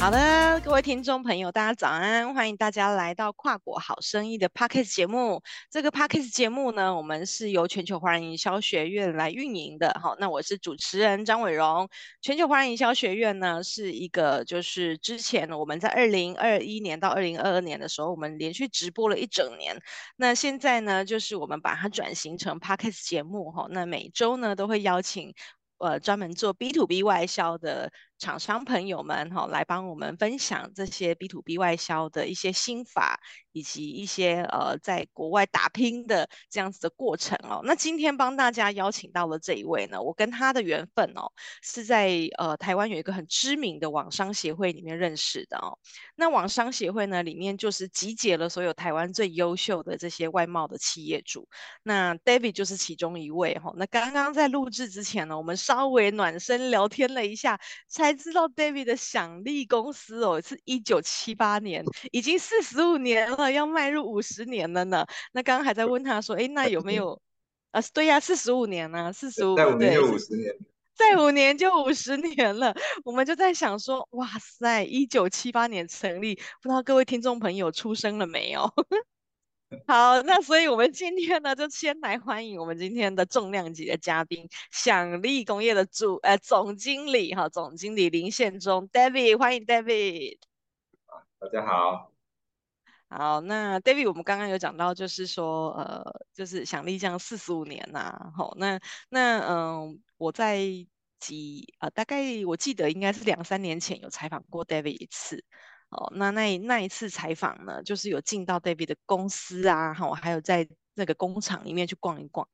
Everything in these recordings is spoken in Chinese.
好的，各位听众朋友，大家早安！欢迎大家来到跨国好生意的 Podcast 节目。这个 Podcast 节目呢，我们是由全球华人营销学院来运营的。好，那我是主持人张伟荣。全球华人营销学院呢，是一个就是之前我们在二零二一年到二零二二年的时候，我们连续直播了一整年。那现在呢，就是我们把它转型成 Podcast 节目。哈，那每周呢都会邀请呃专门做 B to B 外销的。厂商朋友们，哈，来帮我们分享这些 B to B 外销的一些心法，以及一些呃，在国外打拼的这样子的过程哦。那今天帮大家邀请到了这一位呢，我跟他的缘分哦，是在呃台湾有一个很知名的网商协会里面认识的哦。那网商协会呢，里面就是集结了所有台湾最优秀的这些外贸的企业主。那 David 就是其中一位哈。那刚刚在录制之前呢，我们稍微暖身聊天了一下，才。才知道 David 的响力公司哦，是一九七八年，已经四十五年了，要迈入五十年了呢。那刚刚还在问他说，哎，那有没有？啊，对呀，四十五年呢，四十五，再五年就五十年，再五年就五十年了。我们就在想说，哇塞，一九七八年成立，不知道各位听众朋友出生了没有？好，那所以我们今天呢，就先来欢迎我们今天的重量级的嘉宾，享力工业的主呃总经理哈，总经理林宪忠，David，欢迎 David。大家好。好，那 David，我们刚刚有讲到，就是说呃，就是享力这样四十五年呐、啊，好，那那嗯、呃，我在几呃，大概我记得应该是两三年前有采访过 David 一次。哦，那那那一次采访呢，就是有进到 David 的公司啊，哈，还有在那个工厂里面去逛一逛，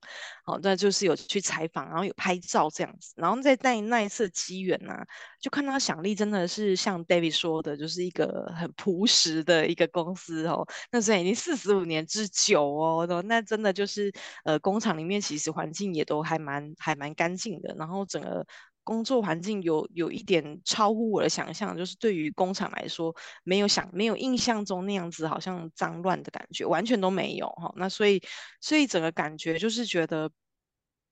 好，那就是有去采访，然后有拍照这样子，然后在那那一次机缘呢，就看到享力真的是像 David 说的，就是一个很朴实的一个公司哦，那现在已经四十五年之久哦，那真的就是呃工厂里面其实环境也都还蛮还蛮干净的，然后整个。工作环境有有一点超乎我的想象，就是对于工厂来说，没有想没有印象中那样子，好像脏乱的感觉，完全都没有哈。那所以所以整个感觉就是觉得，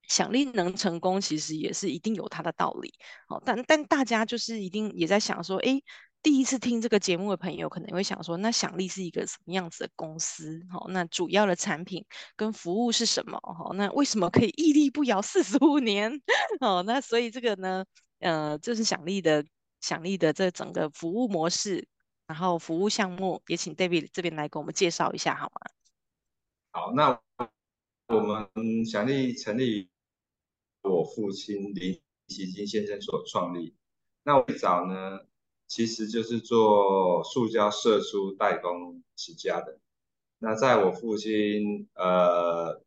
想力能成功，其实也是一定有它的道理。好，但但大家就是一定也在想说，哎。第一次听这个节目的朋友可能会想说，那享力是一个什么样子的公司？好，那主要的产品跟服务是什么？好，那为什么可以屹立不摇四十五年？哦，那所以这个呢，呃，就是享力的享力的这整个服务模式，然后服务项目，也请 David 这边来给我们介绍一下好吗？好，那我们享力成立，我父亲林其金先生所创立。那最早呢，其实就是做塑胶射出代工起家的。那在我父亲呃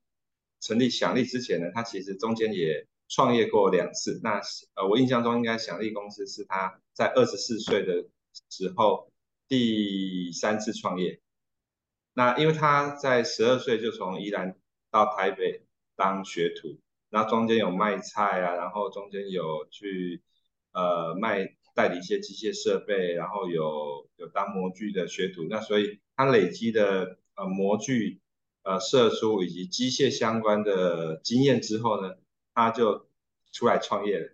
成立享力之前呢，他其实中间也创业过两次。那呃我印象中应该享力公司是他在二十四岁的时候第三次创业。那因为他在十二岁就从宜兰到台北当学徒，那中间有卖菜啊，然后中间有去呃卖。代理一些机械设备，然后有有当模具的学徒，那所以他累积的呃模具呃射出以及机械相关的经验之后呢，他就出来创业了。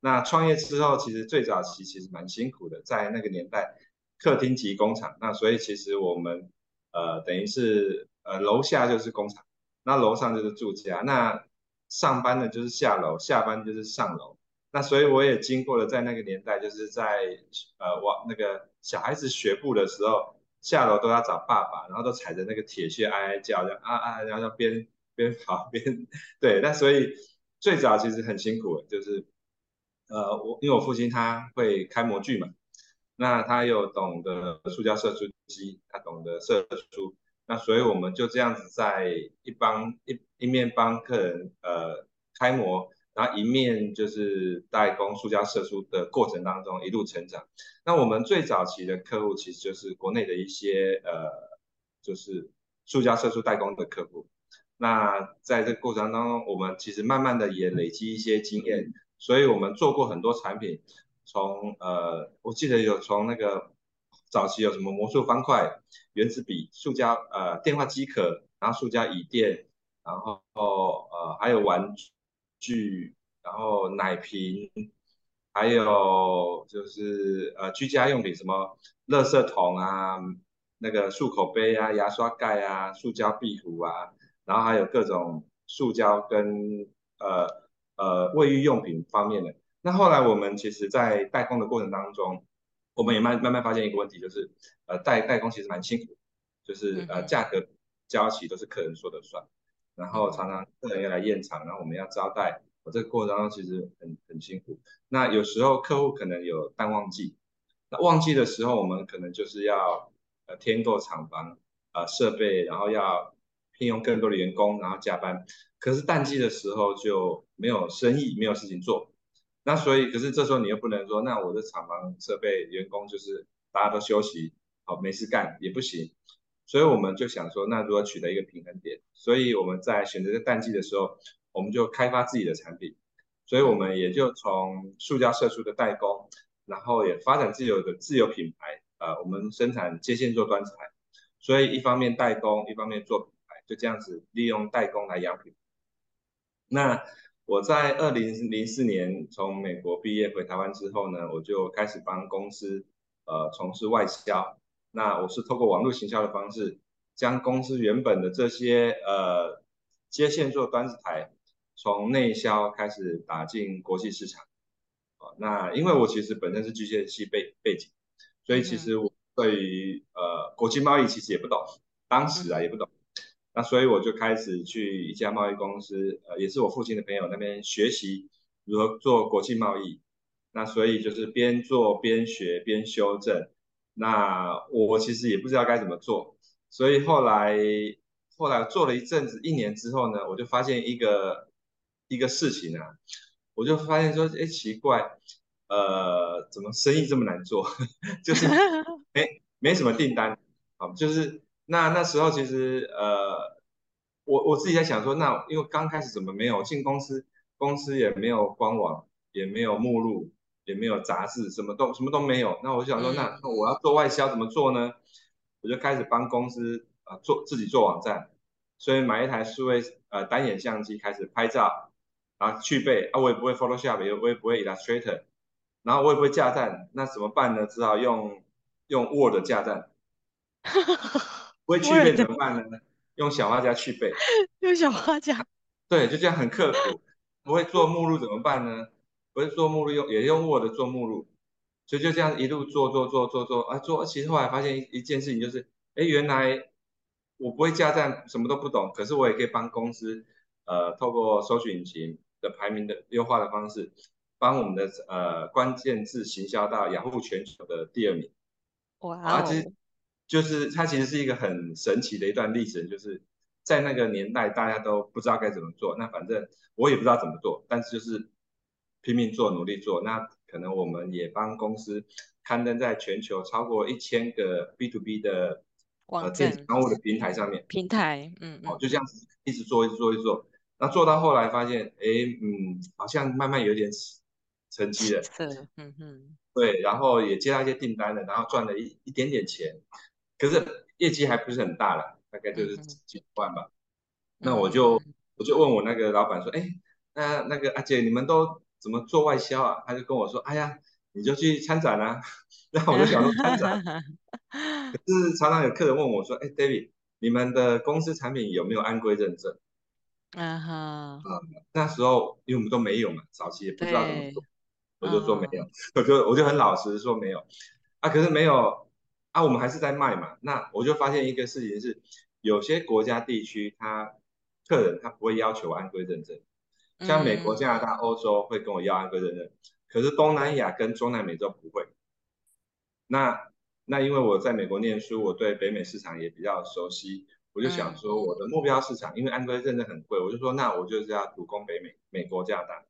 那创业之后，其实最早期其实蛮辛苦的，在那个年代客厅级工厂，那所以其实我们呃等于是呃楼下就是工厂，那楼上就是住家，那上班的就是下楼，下班就是上楼。那所以我也经过了在那个年代，就是在呃我那个小孩子学步的时候，下楼都要找爸爸，然后都踩着那个铁屑哀哀叫，叫啊啊，然后边边跑边对。那所以最早其实很辛苦，就是呃我因为我父亲他会开模具嘛，那他又懂得塑胶射出机，他懂得射出，那所以我们就这样子在一帮一一面帮客人呃开模。然后一面就是代工塑胶射出的过程当中一路成长。那我们最早期的客户其实就是国内的一些呃，就是塑胶射出代工的客户。那在这个过程当中，我们其实慢慢的也累积一些经验，所以我们做过很多产品，从呃，我记得有从那个早期有什么魔术方块、原子笔、塑胶呃电话机壳，然后塑胶椅垫，然后呃还有玩具。然后奶瓶，还有就是呃居家用品，什么垃圾桶啊，那个漱口杯啊，牙刷盖啊，塑胶壁壶啊，然后还有各种塑胶跟呃呃卫浴用品方面的。那后来我们其实在代工的过程当中，我们也慢慢慢发现一个问题，就是呃代代工其实蛮辛苦，就是呃价格交期都是客人说的算，然后常常客人要来验厂，然后我们要招待。我这个过程当中其实很很辛苦，那有时候客户可能有淡旺季，那旺季的时候我们可能就是要呃添购厂房呃设备，然后要聘用更多的员工，然后加班。可是淡季的时候就没有生意，没有事情做，那所以可是这时候你又不能说，那我的厂房设备员工就是大家都休息，好没事干也不行，所以我们就想说，那如何取得一个平衡点？所以我们在选择这淡季的时候。我们就开发自己的产品，所以我们也就从塑胶射出的代工，然后也发展自有的自有品牌，呃，我们生产接线做端材，所以一方面代工，一方面做品牌，就这样子利用代工来养品。那我在二零零四年从美国毕业回台湾之后呢，我就开始帮公司呃从事外销，那我是透过网络行销的方式，将公司原本的这些呃接线做端子台。从内销开始打进国际市场，哦，那因为我其实本身是机械系背背景，所以其实我对于呃国际贸易其实也不懂，当时啊也不懂，那所以我就开始去一家贸易公司，呃，也是我父亲的朋友那边学习如何做国际贸易，那所以就是边做边学边修正，那我其实也不知道该怎么做，所以后来后来做了一阵子，一年之后呢，我就发现一个。一个事情啊，我就发现说，哎，奇怪，呃，怎么生意这么难做？就是 没没什么订单，好，就是那那时候其实呃，我我自己在想说，那因为刚开始怎么没有进公司，公司也没有官网，也没有目录，也没有杂志，什么都什么都没有。那我想说，那那我要做外销怎么做呢？我就开始帮公司啊、呃、做自己做网站，所以买一台数位呃单眼相机开始拍照。然后，去背啊，我也不会 Photoshop，也我也不会 Illustrator，然后我也不会架站，那怎么办呢？只好用用 Word 架站。不会去背怎么办呢？用小画家去背。用小画家。对，就这样很刻苦。不会做目录怎么办呢？不是做目录用也用 Word 做目录，所以就这样一路做做做做做啊做。其实后来发现一一件事情就是，哎，原来我不会加站，什么都不懂，可是我也可以帮公司，呃，透过搜索引擎。的排名的优化的方式，帮我们的呃关键字行销到雅虎全球的第二名。哇、wow. 啊，其实就是它其实是一个很神奇的一段历程，就是在那个年代大家都不知道该怎么做，那反正我也不知道怎么做，但是就是拼命做，努力做。那可能我们也帮公司刊登在全球超过一千个 B to B 的呃电子商务的平台上面。平台，嗯，哦，就这样子一直做，一直做，一直做。那做到后来发现，哎，嗯，好像慢慢有点成绩了。是，嗯嗯。对，然后也接到一些订单了，然后赚了一一点点钱，可是业绩还不是很大了，大概就是几万吧。嗯、那我就我就问我那个老板说，哎，那那个阿姐，你们都怎么做外销啊？他就跟我说，哎呀，你就去参展啊。然后我就想说参展，可是常常有客人问我说，哎，David，你们的公司产品有没有安规认证？啊哈，那时候因为我们都没有嘛，早期也不知道怎么做，我就说没有，我就我就很老实说没有，啊，可是没有，啊，我们还是在卖嘛。那我就发现一个事情是，有些国家地区他客人他不会要求安规认证，像美国、加拿大、欧洲会跟我要安规认证，可是东南亚跟中南美洲不会。那那因为我在美国念书，我对北美市场也比较熟悉。我就想说，我的目标市场，因为安规认证很贵，我就说，那我就是要主攻北美、美国、加拿大。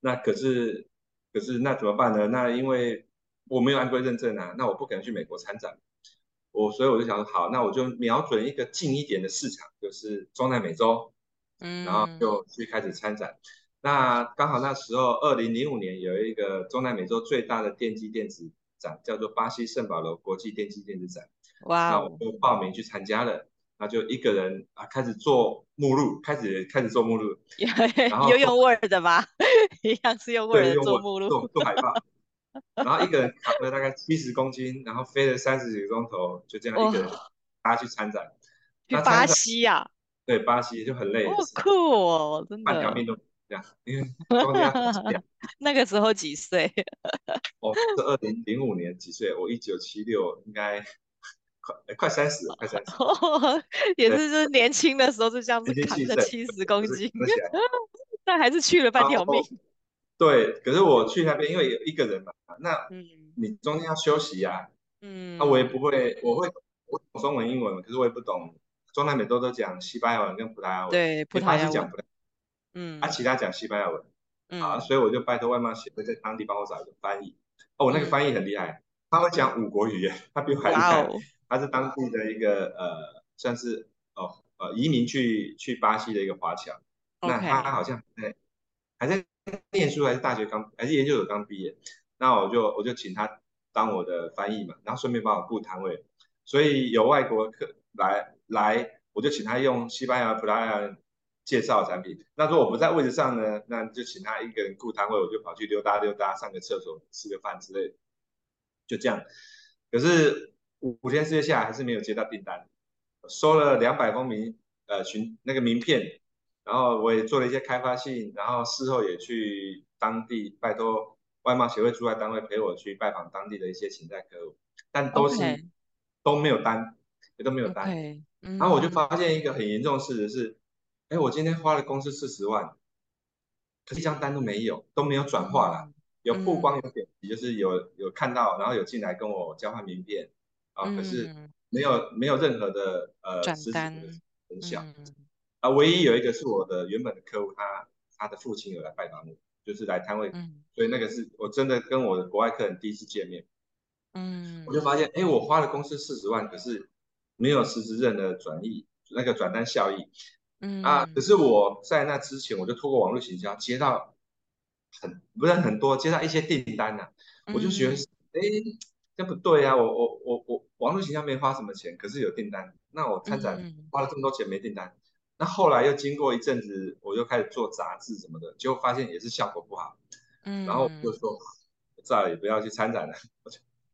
那可是，可是那怎么办呢？那因为我没有安规认证啊，那我不可能去美国参展。我所以我就想说，好，那我就瞄准一个近一点的市场，就是中南美洲，嗯，然后就去开始参展。那刚好那时候，二零零五年有一个中南美洲最大的电机电子展，叫做巴西圣保罗国际电机电子展。哇！那我就报名去参加了。那就一个人啊开始做目录，开始开始做目录，然 后有用 Word 的吧，一样是用 Word 做目录，做做海报，然后一个人扛了大概七十公斤，然后飞了三十几个钟头，就这样一个人搭去参展，去巴西呀、啊？对，巴西就很累，好酷哦，真的，半条命都这样，因为 那个时候几岁？哦，是二零零五年几岁？我一九七六，应该。快快三十了，快三十，也是就是年轻的时候就这样子扛着七十公斤，但还是去了半条命。对，可是我去那边，因为有一个人嘛，那你中间要休息呀，嗯，那我也不会，我会我懂中文、英文，可是我也不懂中南美洲都讲西班牙文跟葡萄牙文，对，葡萄牙讲不了，嗯，啊，其他讲西班牙文，啊，所以我就拜托外贸协会在当地帮我找一个翻译。哦，我那个翻译很厉害，他会讲五国语言，他比我还厉害。他是当地的一个呃，算是哦呃移民去去巴西的一个华侨。那他好像在还在念书，还是大学刚还是研究所刚毕业，那我就我就请他当我的翻译嘛，然后顺便帮我顾摊位，所以有外国客来来，我就请他用西班牙、葡萄牙介绍产品。那如果我不在位置上呢，那就请他一个人顾摊位，我就跑去溜达溜达，上个厕所，吃个饭之类的，就这样。可是。五天四夜下来还是没有接到订单，收了两百封名呃群那个名片，然后我也做了一些开发信，然后事后也去当地拜托外贸协会驻外单位陪我去拜访当地的一些潜在客户，但都是.都没有单，也都没有单。然后我就发现一个很严重的事实是，哎，我今天花了公司四十万，可是一张单都没有，都没有转化啦，有曝光。有点击，就是有有看到，然后有进来跟我交换名片。啊，可是没有、嗯、没有任何的呃实质的成效，嗯、啊，唯一有一个是我的原本的客户，他他的父亲有来拜访我，就是来摊位，嗯、所以那个是我真的跟我的国外客人第一次见面，嗯，我就发现，哎，我花了公司四十万，可是没有实质任的转移，那个转单效益，嗯啊，可是我在那之前，我就透过网络行销接到很不是很多，接到一些订单呐、啊，我就觉得，哎、嗯。这不对呀、啊，我我我我网络行销没花什么钱，可是有订单。那我参展花了这么多钱没订单，嗯、那后来又经过一阵子，我又开始做杂志什么的，结果发现也是效果不好。嗯，然后我就说再也不要去参展了，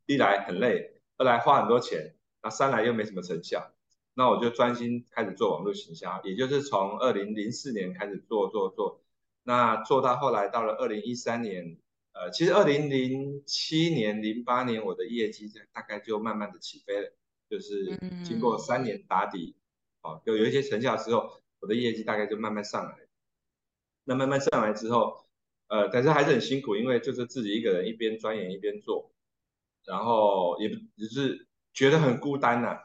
一来很累，二来花很多钱，那三来又没什么成效。那我就专心开始做网络行销，也就是从二零零四年开始做做做，那做到后来到了二零一三年。呃，其实二零零七年、零八年，我的业绩大概就慢慢的起飞了，就是经过三年打底，哦，有有一些成效之后，我的业绩大概就慢慢上来。那慢慢上来之后，呃，但是还是很辛苦，因为就是自己一个人一边钻研一边做，然后也只是觉得很孤单呐、啊。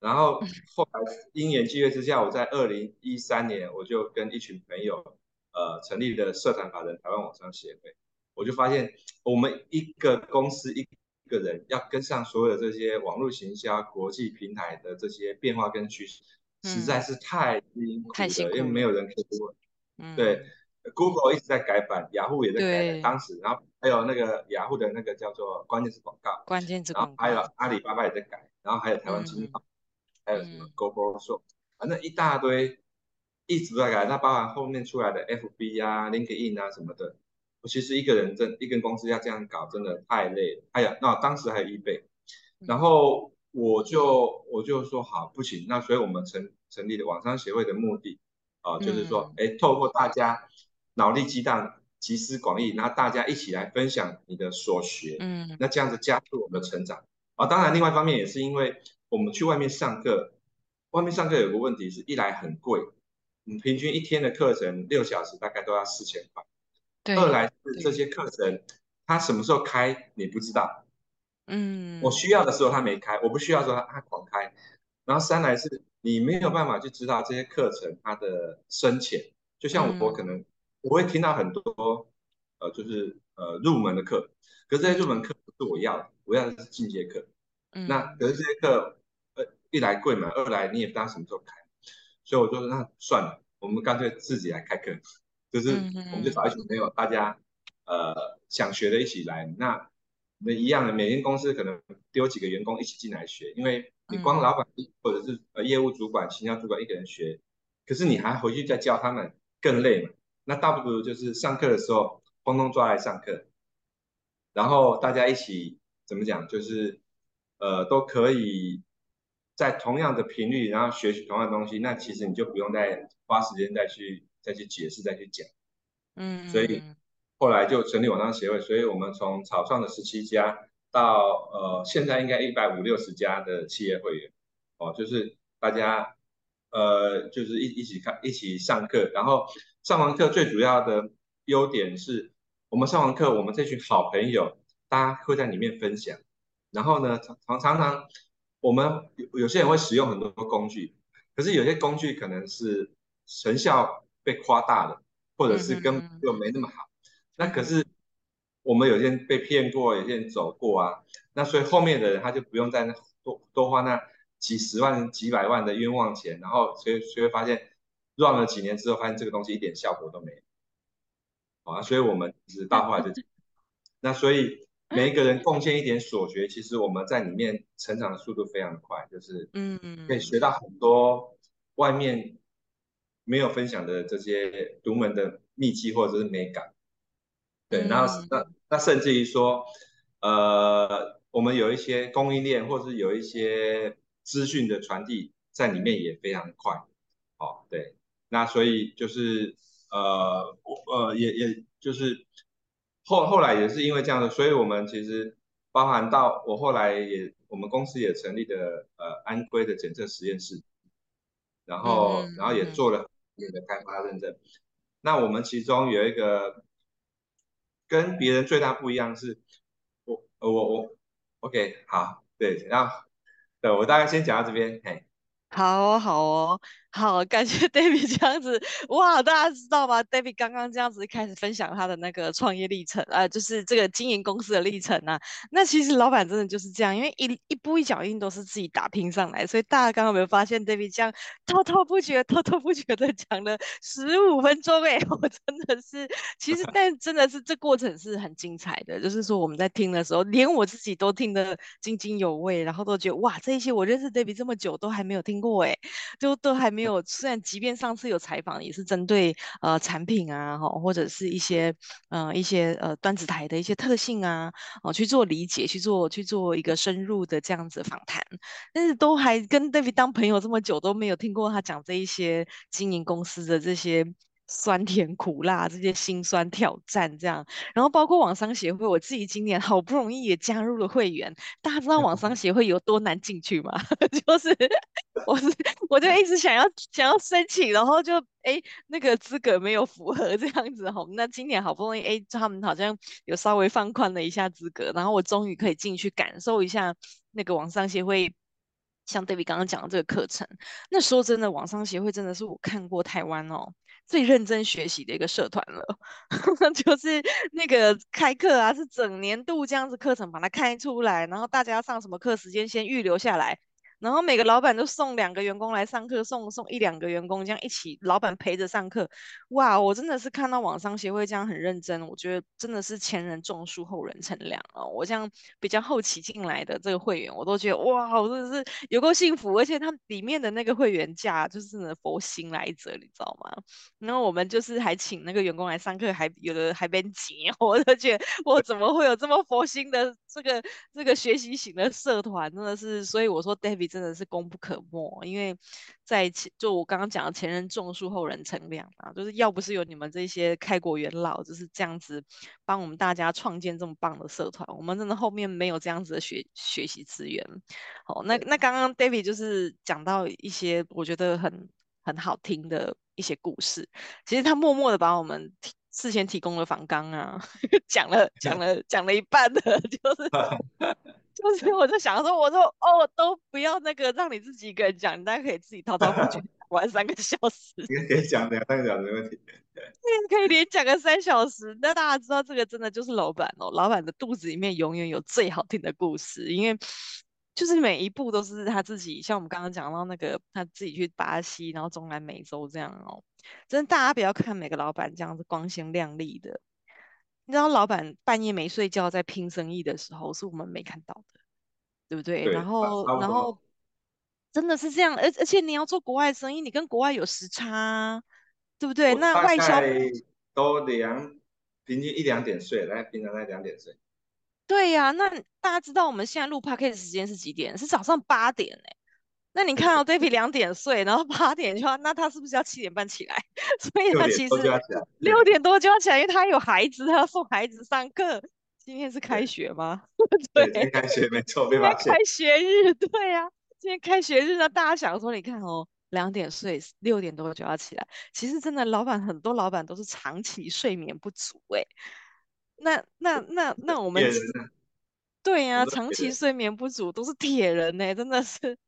然后后来因缘际会之下，我在二零一三年我就跟一群朋友，呃，成立了社团法人台湾网商协会。我就发现，我们一个公司一个人要跟上所有的这些网络行销、国际平台的这些变化跟趋势，实在是太辛苦了，因为没有人可以问。嗯、对，Google 一直在改版，雅虎也在改版。当时，然后还有那个雅虎的那个叫做关键词广告，关键词广告，还有阿里巴巴也在改，然后还有台湾经济报，嗯、还有什么 GoPro Show，反正一大堆一直在改。那包含后面出来的 FB 啊、LinkedIn 啊什么的。我其实一个人真一个公司要这样搞，真的太累了。哎呀，那当时还有 eBay，然后我就我就说好不行，那所以我们成成立了网商协会的目的啊、呃，就是说，哎，透过大家脑力激荡、集思广益，然后大家一起来分享你的所学，嗯，那这样子加速我们的成长。啊，当然另外一方面也是因为我们去外面上课，外面上课有个问题是一来很贵，你，平均一天的课程六小时大概都要四千块。二来是这些课程，它什么时候开你不知道，嗯，我需要的时候它没开，我不需要的时候他他狂开，然后三来是你没有办法去知道这些课程它的深浅，就像我可能我会听到很多呃就是呃入门的课，可是这些入门课不是我要的，我要的是进阶课，嗯，那可是这些课呃一来贵嘛，二来你也不知道什么时候开，所以我就说那算了，我们干脆自己来开课。就是，我们就找一群朋友，大家，呃，想学的一起来。那，那一样的，每间公司可能丢几个员工一起进来学，因为你光老板或者是呃业务主管、行销主管一个人学，可是你还回去再教他们，更累嘛。那倒不如就是上课的时候，通通抓来上课，然后大家一起怎么讲，就是呃都可以在同样的频率，然后学习同样的东西，那其实你就不用再花时间再去再去解释、再去讲。嗯，所以后来就成立网上协会，所以我们从草创的十七家到呃现在应该一百五六十家的企业会员，哦，就是大家呃就是一一起看一起上课，然后上完课最主要的优点是我们上完课，我们这群好朋友大家会在里面分享，然后呢常常常常我们有有些人会使用很多工具，可是有些工具可能是成效被夸大了。或者是根本就没那么好，嗯、那可是我们有些人被骗过，有些人走过啊，那所以后面的人他就不用再多多花那几十万、几百万的冤枉钱，然后所以所以会发现 run 了几年之后，发现这个东西一点效果都没有，好啊，所以我们只是到后来就，那所以每一个人贡献一点所学，其实我们在里面成长的速度非常的快，就是嗯。可以学到很多外面。没有分享的这些独门的秘籍或者是美感，对，然后那那甚至于说，呃，我们有一些供应链或者是有一些资讯的传递在里面也非常快，哦，对，那所以就是呃，我呃也也就是后后来也是因为这样的，所以我们其实包含到我后来也我们公司也成立的呃安规的检测实验室，然后然后也做了。的开发认证，那我们其中有一个跟别人最大不一样是，我我我，OK，好，对，然后对我大概先讲到这边，嘿。好哦，好哦，好，感谢 David 这样子，哇，大家知道吗？David 刚刚这样子开始分享他的那个创业历程，呃，就是这个经营公司的历程啊。那其实老板真的就是这样，因为一一步一脚印都是自己打拼上来，所以大家刚刚有没有发现 David 这样滔滔不绝、滔滔不绝的讲了十五分钟？哎，我真的是，其实但真的是这过程是很精彩的，就是说我们在听的时候，连我自己都听得津津有味，然后都觉得哇，这一些我认识 David 这么久都还没有听过。哎，就都还没没有。虽然即便上次有采访，也是针对呃产品啊，哈或者是一些呃一些呃端子台的一些特性啊，哦去做理解，去做去做一个深入的这样子访谈，但是都还跟 David 当朋友这么久，都没有听过他讲这一些经营公司的这些。酸甜苦辣这些辛酸挑战，这样，然后包括网商协会，我自己今年好不容易也加入了会员。大家知道网商协会有多难进去吗？就是我是我就一直想要想要申请，然后就哎那个资格没有符合这样子哈。那今年好不容易哎他们好像有稍微放宽了一下资格，然后我终于可以进去感受一下那个网商协会。像 David 刚刚讲的这个课程，那说真的，网商协会真的是我看过台湾哦最认真学习的一个社团了，就是那个开课啊，是整年度这样子课程把它开出来，然后大家上什么课，时间先预留下来。然后每个老板都送两个员工来上课，送送一两个员工这样一起，老板陪着上课。哇，我真的是看到网商协会这样很认真，我觉得真的是前人种树，后人乘凉哦。我这样比较后期进来的这个会员，我都觉得哇，我真的是有够幸福。而且他们里面的那个会员价就是佛心来着，你知道吗？然后我们就是还请那个员工来上课，还有的还被挤，我都觉得 我怎么会有这么佛心的这个这个学习型的社团，真的是。所以我说，David。真的是功不可没，因为在前就我刚刚讲的前人种树，后人乘凉啊，就是要不是有你们这些开国元老就是这样子帮我们大家创建这么棒的社团，我们真的后面没有这样子的学学习资源。好，那那刚刚 David 就是讲到一些我觉得很很好听的一些故事，其实他默默的把我们事先提供了访纲啊，讲了讲 了讲了一半的，就是。就 是，我在想说，我说哦，都不要那个，让你自己一个人讲，你大家可以自己滔滔不绝玩三个小时。可以讲两三个小时没问题。对，可以连讲个三小时。那大家知道，这个真的就是老板哦，老板的肚子里面永远有最好听的故事，因为就是每一步都是他自己。像我们刚刚讲到那个，他自己去巴西，然后中南美洲这样哦。真的，大家不要看每个老板这样子光鲜亮丽的。你知道老板半夜没睡觉在拼生意的时候，是我们没看到的，对不对？对，然后，然后，真的是这样，而而且你要做国外生意，你跟国外有时差，对不对？那外销概都两平均一两点睡，来平常在两点睡。对呀、啊，那大家知道我们现在录 podcast 时间是几点？是早上八点哎。那你看到 David 两点睡，然后八点就要，那他是不是要七点半起来？所以他其实六点多就要起来，因为他有孩子，他要送孩子上课。今天是开学吗？对，对，今天开学没错，今天开学日，对呀、啊，今天开学日呢，大家想说，你看哦，两点睡，六点多就要起来。其实真的，老板很多老板都是长期睡眠不足哎。那那那那我们，对呀、啊，长期睡眠不足都是铁人呢，真的是。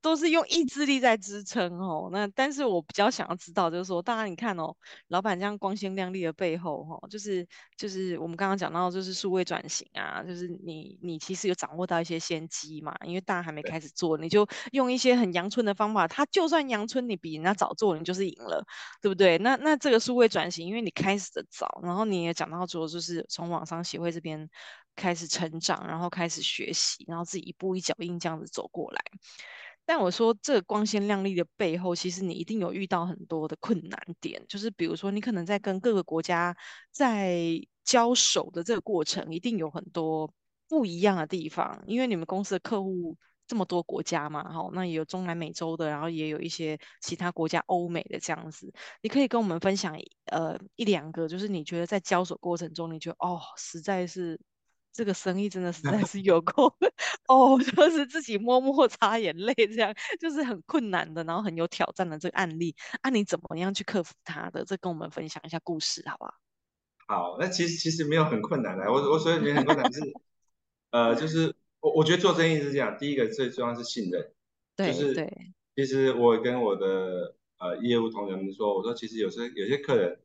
都是用意志力在支撑哦。那但是我比较想要知道，就是说，大家你看哦，老板这样光鲜亮丽的背后，哈，就是就是我们刚刚讲到，就是数位转型啊，就是你你其实有掌握到一些先机嘛，因为大家还没开始做，你就用一些很阳春的方法，他就算阳春，你比人家早做，你就是赢了，对不对？那那这个数位转型，因为你开始的早，然后你也讲到说，就是从网商协会这边。开始成长，然后开始学习，然后自己一步一脚印这样子走过来。但我说这光鲜亮丽的背后，其实你一定有遇到很多的困难点，就是比如说你可能在跟各个国家在交手的这个过程，一定有很多不一样的地方，因为你们公司的客户这么多国家嘛，好，那也有中南美洲的，然后也有一些其他国家欧美的这样子，你可以跟我们分享呃一两个，就是你觉得在交手过程中，你觉得哦实在是。这个生意真的实在 是有够 哦，就是自己默默擦眼泪，这样就是很困难的，然后很有挑战的这个案例，啊，你怎么样去克服它的？这跟我们分享一下故事，好不好？好，那其实其实没有很困难的，我我所以觉得很困难是，呃，就是我我觉得做生意是这样，第一个最重要是信任，对就是对，其实我跟我的呃业务同仁们说，我说其实有些有些客人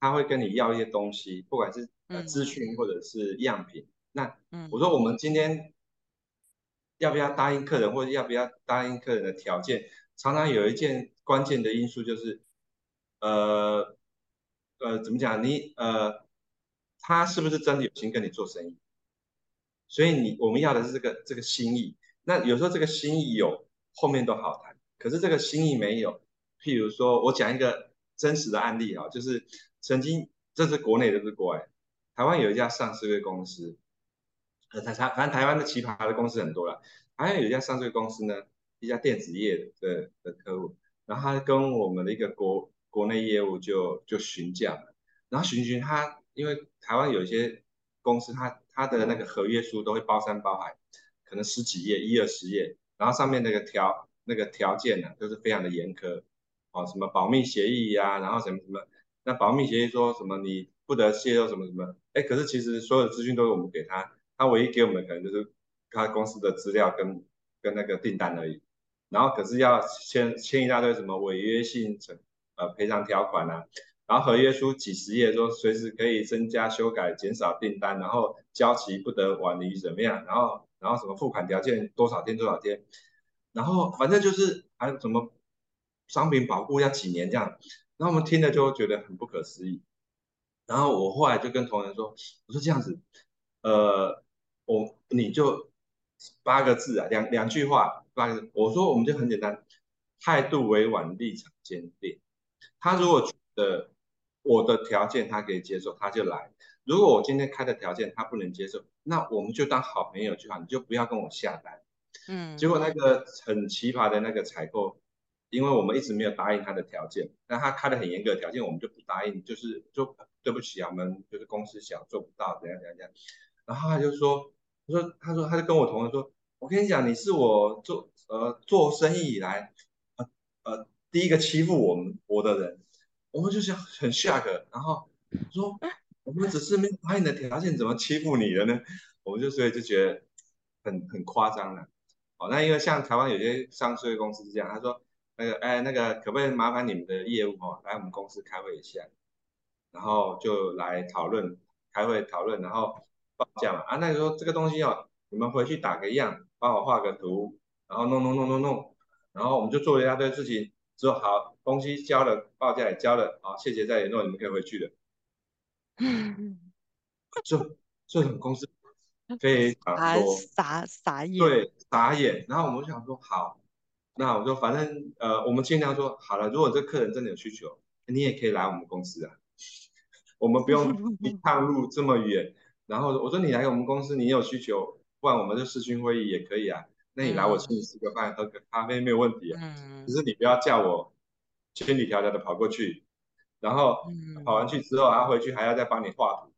他会跟你要一些东西，不管是呃资讯或者是样品。嗯那我说我们今天要不要答应客人，或者要不要答应客人的条件？常常有一件关键的因素就是，呃呃，怎么讲？你呃，他是不是真的有心跟你做生意？所以你我们要的是这个这个心意。那有时候这个心意有，后面都好谈。可是这个心意没有，譬如说我讲一个真实的案例啊，就是曾经这是国内这，是国外，台湾有一家上市的公司。呃，台台反正台湾的奇葩的公司很多了，好像有一家上市公司呢，一家电子业的的客户，然后他跟我们的一个国国内业务就就询价，然后询询他，因为台湾有一些公司他，他的那个合约书都会包山包海，可能十几页一二十页，然后上面那个条那个条件呢，都是非常的严苛，哦，什么保密协议呀、然后什么什么，那保密协议说什么你不得泄露什么什么，哎，可是其实所有资讯都是我们给他。他唯一给我们可能就是他公司的资料跟跟那个订单而已，然后可是要签签一大堆什么违约性成呃赔偿条款啊，然后合约书几十页说随时可以增加修改减少订单，然后交期不得晚于怎么样，然后然后什么付款条件多少天多少天，然后反正就是还有什么商品保护要几年这样，然后我们听了就觉得很不可思议，然后我后来就跟同仁说，我说这样子，呃。我你就八个字啊，两两句话，八个字。我说我们就很简单，态度委婉，立场坚定。他如果觉得我的条件他可以接受，他就来；如果我今天开的条件他不能接受，那我们就当好朋友就好，你就不要跟我下单。嗯。结果那个很奇葩的那个采购，因为我们一直没有答应他的条件，那他开的很严格的条件，我们就不答应，就是就对不起啊，我们就是公司小做不到，怎样怎样怎样。然后他就说。他说：“他说，他就跟我同事说，我跟你讲，你是我做呃做生意以来，呃呃第一个欺负我们我的人，我们就是很 shock，然后说我们只是没答应的条件，怎么欺负你了呢？我们就所以就觉得很很夸张了。哦，那因为像台湾有些上市公司是这样，他说那个哎那个可不可以麻烦你们的业务哦来我们公司开会一下，然后就来讨论开会讨论，然后。”报价嘛啊，那个时候这个东西哦，你们回去打个样，帮我画个图，然后弄弄弄弄弄，然后我们就做了一大堆事情，之后好东西交了，报价也交了，好谢谢再联络，你们可以回去了。嗯，就这种公司非常多，傻傻眼，对，傻眼。然后我们就想说好，那我说反正呃，我们尽量说好了，如果这客人真的有需求，你也可以来我们公司啊，我们不用一趟路这么远。然后我说你来我们公司，你有需求，不然我们就视讯会议也可以啊。那你来我请你吃个饭，喝个咖啡没有问题啊。嗯。只是你不要叫我千里迢迢的跑过去，然后跑完去之后，然后回去还要再帮你画图，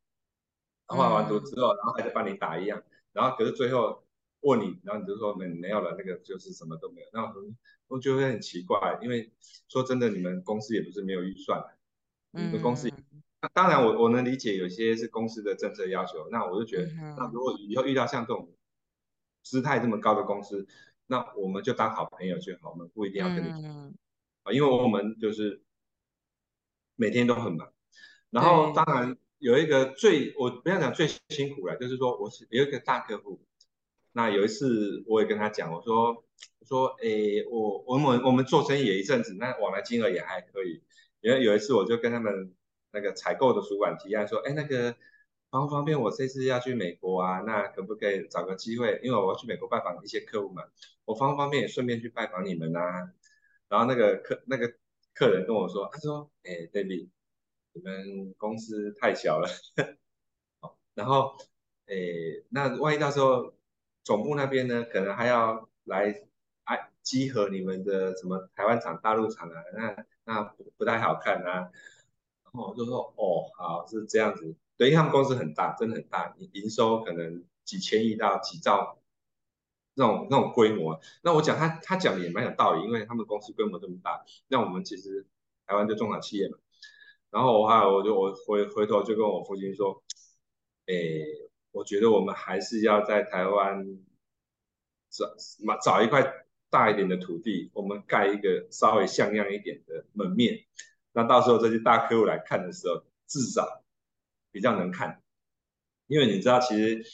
画完图之后，然后还得帮你打一样，然后可是最后问你，然后你就说没没有了，那个就是什么都没有。那我我觉得会很奇怪，因为说真的，你们公司也不是没有预算，你们公司。那当然我我能理解有些是公司的政策要求，那我就觉得，那如果以后遇到像这种姿态这么高的公司，那我们就当好朋友就好，我们不一定要跟你啊，嗯、因为我们就是每天都很忙。然后当然有一个最我不要讲最辛苦了，就是说我是有一个大客户，那有一次我也跟他讲，我说我说诶我我们我们做生意也一阵子，那往来金额也还可以。因为有一次我就跟他们那个采购的主管提案说，哎那个。方不方便？我这次要去美国啊，那可不可以找个机会？因为我要去美国拜访一些客户嘛，我方不方便也顺便去拜访你们啊？然后那个客那个客人跟我说，他说，哎，David，你们公司太小了，然后，哎，那万一到时候总部那边呢，可能还要来哎集合你们的什么台湾厂、大陆厂啊，那那不不太好看啊。然后我就说，哦，好，是这样子。对，因为他们公司很大，真的很大，你营收可能几千亿到几兆那种那种规模。那我讲他他讲的也蛮有道理，因为他们公司规模这么大，那我们其实台湾就中小企业嘛。然后我哈我就我回回头就跟我父亲说，哎，我觉得我们还是要在台湾找找一块大一点的土地，我们盖一个稍微像样一点的门面。那到时候这些大客户来看的时候，至少。比较能看，因为你知道，其实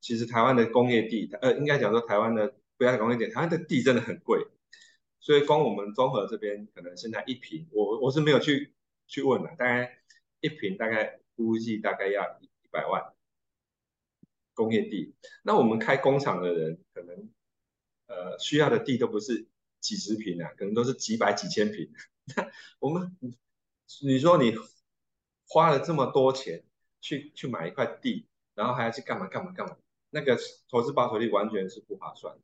其实台湾的工业地，呃，应该讲说台湾的不要讲工业地，台湾的地真的很贵，所以光我们中和这边可能现在一坪，我我是没有去去问了，大概一坪大概估计大概要一百万工业地，那我们开工厂的人可能呃需要的地都不是几十坪啊，可能都是几百几千坪，我们你说你花了这么多钱。去去买一块地，然后还要去干嘛干嘛干嘛，那个投资报酬率完全是不划算。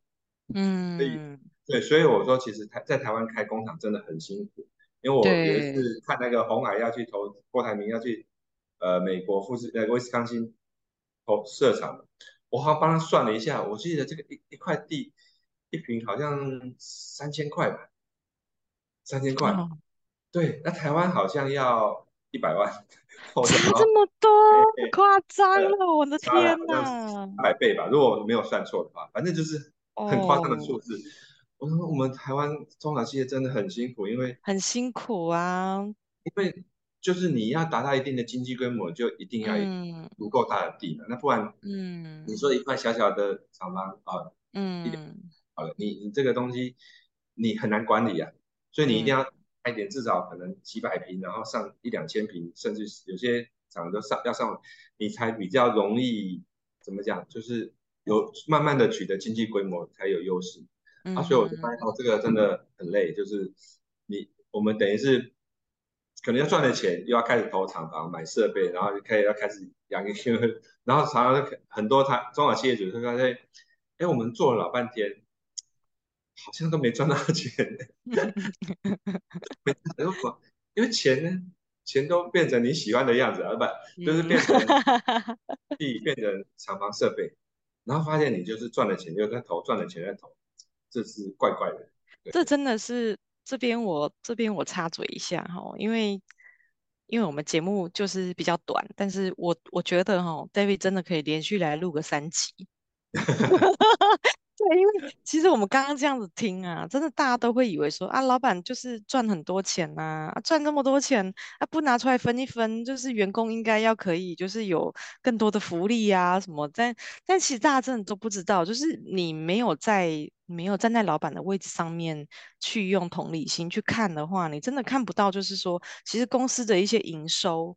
嗯，所以对，所以我说其实台在台湾开工厂真的很辛苦，因为我有一次看那个鸿海要去投，郭台铭要去呃美国富士呃威斯康星投设厂，我好像帮他算了一下，我记得这个一一块地一平好像三千块吧，三千块，哦、对，那台湾好像要一百万。差这么多，夸张了！我的天哪，百倍吧，如果没有算错的话，反正就是很夸张的数字。我说我们台湾中小企业真的很辛苦，因为很辛苦啊，因为就是你要达到一定的经济规模，就一定要有足够大的地嘛，那不然，嗯，你说一块小小的厂房啊，嗯，好了，你你这个东西你很难管理啊，所以你一定要。一点至少可能几百平，然后上一两千平，甚至有些厂都上要上，你才比较容易怎么讲？就是有慢慢的取得经济规模才有优势。嗯、啊，所以我就发现哦，这个真的很累，就是你我们等于是可能要赚的钱又要开始投厂房买设备，然后就可以要开始养一个，然后常常很多他中小企业主就说哎，哎，我们做了老半天。好像都没赚到钱，因为钱呢，钱都变成你喜欢的样子，而不就是变成地变成厂房设备，然后发现你就是赚了钱就在投，赚了钱在投，这是怪怪的。这真的是这边我这边我插嘴一下哈，因为因为我们节目就是比较短，但是我我觉得哈，David 真的可以连续来录个三集。对，因为其实我们刚刚这样子听啊，真的大家都会以为说啊，老板就是赚很多钱呐、啊，赚这么多钱啊，不拿出来分一分，就是员工应该要可以，就是有更多的福利、啊、什么。但但其实大家真的都不知道，就是你没有在没有站在老板的位置上面去用同理心去看的话，你真的看不到，就是说其实公司的一些营收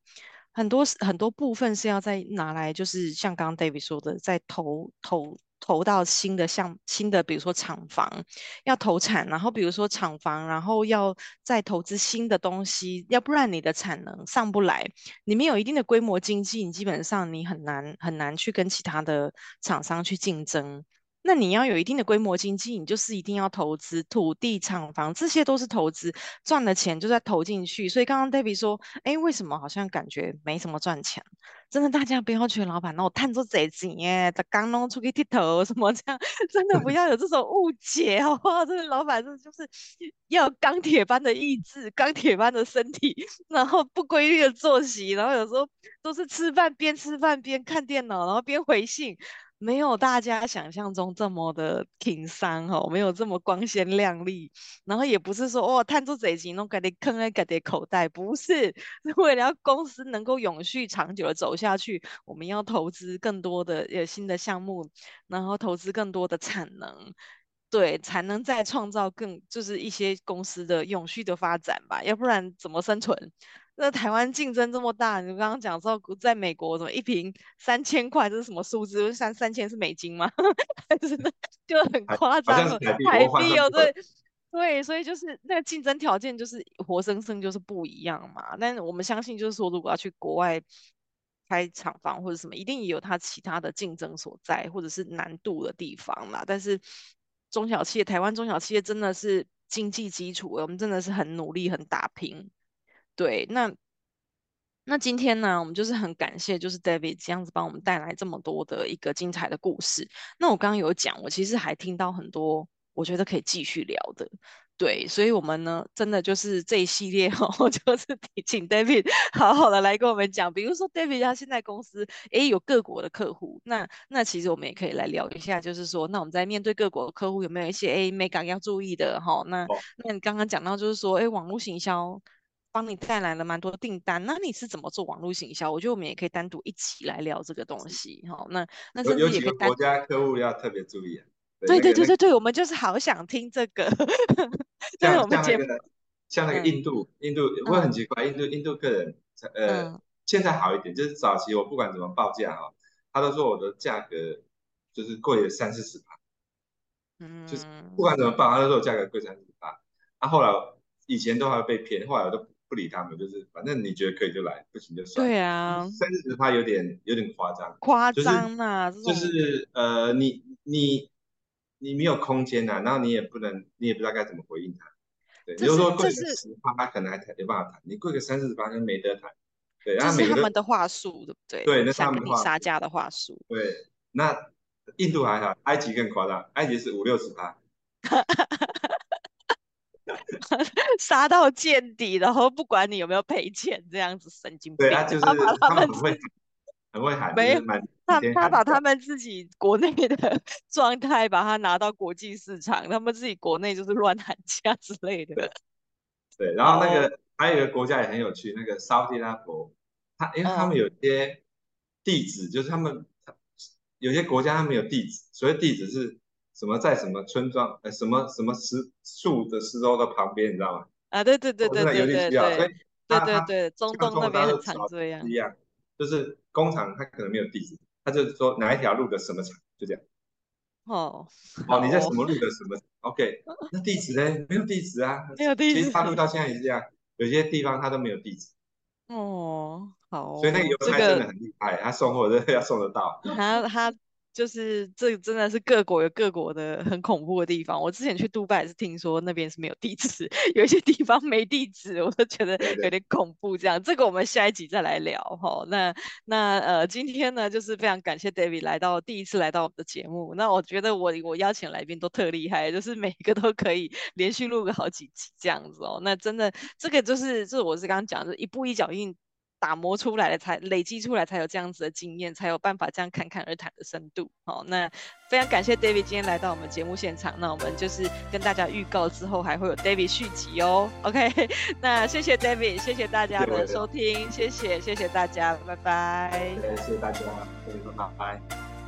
很多很多部分是要再拿来，就是像刚刚 David 说的，在投投。投到新的项新的，比如说厂房要投产，然后比如说厂房，然后要再投资新的东西，要不然你的产能上不来，你没有一定的规模经济，你基本上你很难很难去跟其他的厂商去竞争。那你要有一定的规模经济，你就是一定要投资土地、厂房，这些都是投资，赚的钱就在投进去。所以刚刚 David 说，哎，为什么好像感觉没什么赚钱？真的，大家不要觉得老板，那我探出贼钱耶，他刚弄出去剃头什么这样，真的不要有这种误解，好不好？这个老板是就是要钢铁般的意志，钢铁般的身体，然后不规律的作息，然后有时候都是吃饭边吃饭边看电脑，然后边回信。没有大家想象中这么的轻松哦，没有这么光鲜亮丽，然后也不是说哦，探出贼钱弄给你坑在给你口袋，不是，是为了要公司能够永续长久的走下去，我们要投资更多的呃新的项目，然后投资更多的产能，对，才能再创造更就是一些公司的永续的发展吧，要不然怎么生存？那台湾竞争这么大，你刚刚讲说在美国什么一瓶三千块，这是什么数字？三三千是美金吗？还是 就很夸张？台币哦，对对，所以就是那个竞争条件就是活生生就是不一样嘛。但是我们相信，就是说如果要去国外开厂房或者什么，一定也有它其他的竞争所在，或者是难度的地方嘛。但是中小企业，台湾中小企业真的是经济基础，我们真的是很努力，很打拼。对，那那今天呢，我们就是很感谢，就是 David 这样子帮我们带来这么多的一个精彩的故事。那我刚刚有讲，我其实还听到很多，我觉得可以继续聊的。对，所以我们呢，真的就是这一系列哦，就是请 David 好好的来跟我们讲。比如说 David 他现在公司诶有各国的客户，那那其实我们也可以来聊一下，就是说，那我们在面对各国的客户有没有一些诶美感要注意的哈？那那你刚刚讲到就是说，诶网络行销。帮你带来了蛮多订单，那你是怎么做网络行销？我觉得我们也可以单独一起来聊这个东西，哈。那那甚至也可以单。国家客户要特别注意啊。对对对对对，我们就是好想听这个。像我们节目，像那个印度，印度我很奇怪，印度印度客人，呃，现在好一点，就是早期我不管怎么报价哈，他都说我的价格就是贵了三四十趴。嗯。就是不管怎么报，他都说我价格贵三四十八。啊，后来以前都还被骗，后来我都。不理他们，就是反正你觉得可以就来，不行就算。对啊，三四十趴有点有点夸张。夸张啊！就是、就是、呃，你你你没有空间呐、啊，然后你也不能，你也不知道该怎么回应他。对，比如说贵个十趴，他可能还谈没办法谈；你贵个三四十趴，就没得谈。对，然后每个他们的话术，对不对？对，那是他们的话杀价的话术。对，那印度还好，埃及更夸张，埃及是五六十趴。杀到见底，然后不管你有没有赔钱，这样子神经病。对他，就是他们很会很会喊，没有他他把他们自己国内的 状态，把它拿到国际市场，他们自己国内就是乱喊价之类的。对，对，然后那个、哦、还有一个国家也很有趣，那个沙特阿拉伯，他因为他们有些地址，哦、就是他们有些国家他们有地址，所以地址是。什么在什么村庄？呃，什么什么石树的石头的旁边，你知道吗？啊，对对对对对对对，对对对，中东那边很常这样。一样，就是工厂它可能没有地址，它就是说哪一条路的什么厂，就这样。哦。哦，你在什么路的什么？OK，那地址呢？没有地址啊。没有地址。其实大陆到现在也是这样，有些地方它都没有地址。哦，好。所以那个邮差真的很厉害，他送货真的要送得到。他他。就是这真的是各国有各国的很恐怖的地方。我之前去杜拜是听说那边是没有地址，有一些地方没地址，我都觉得有点恐怖。这样，这个我们下一集再来聊哈。那那呃，今天呢，就是非常感谢 David 来到第一次来到我们的节目。那我觉得我我邀请来宾都特厉害，就是每一个都可以连续录个好几集这样子哦。那真的这个就是就是我是刚刚讲的，一步一脚印。打磨出来的才累积出来才有这样子的经验，才有办法这样侃侃而谈的深度。好，那非常感谢 David 今天来到我们节目现场。那我们就是跟大家预告之后还会有 David 续集哦。OK，那谢谢 David，谢谢大家的收听，谢谢谢谢大家，拜拜。谢谢大家，拜拜。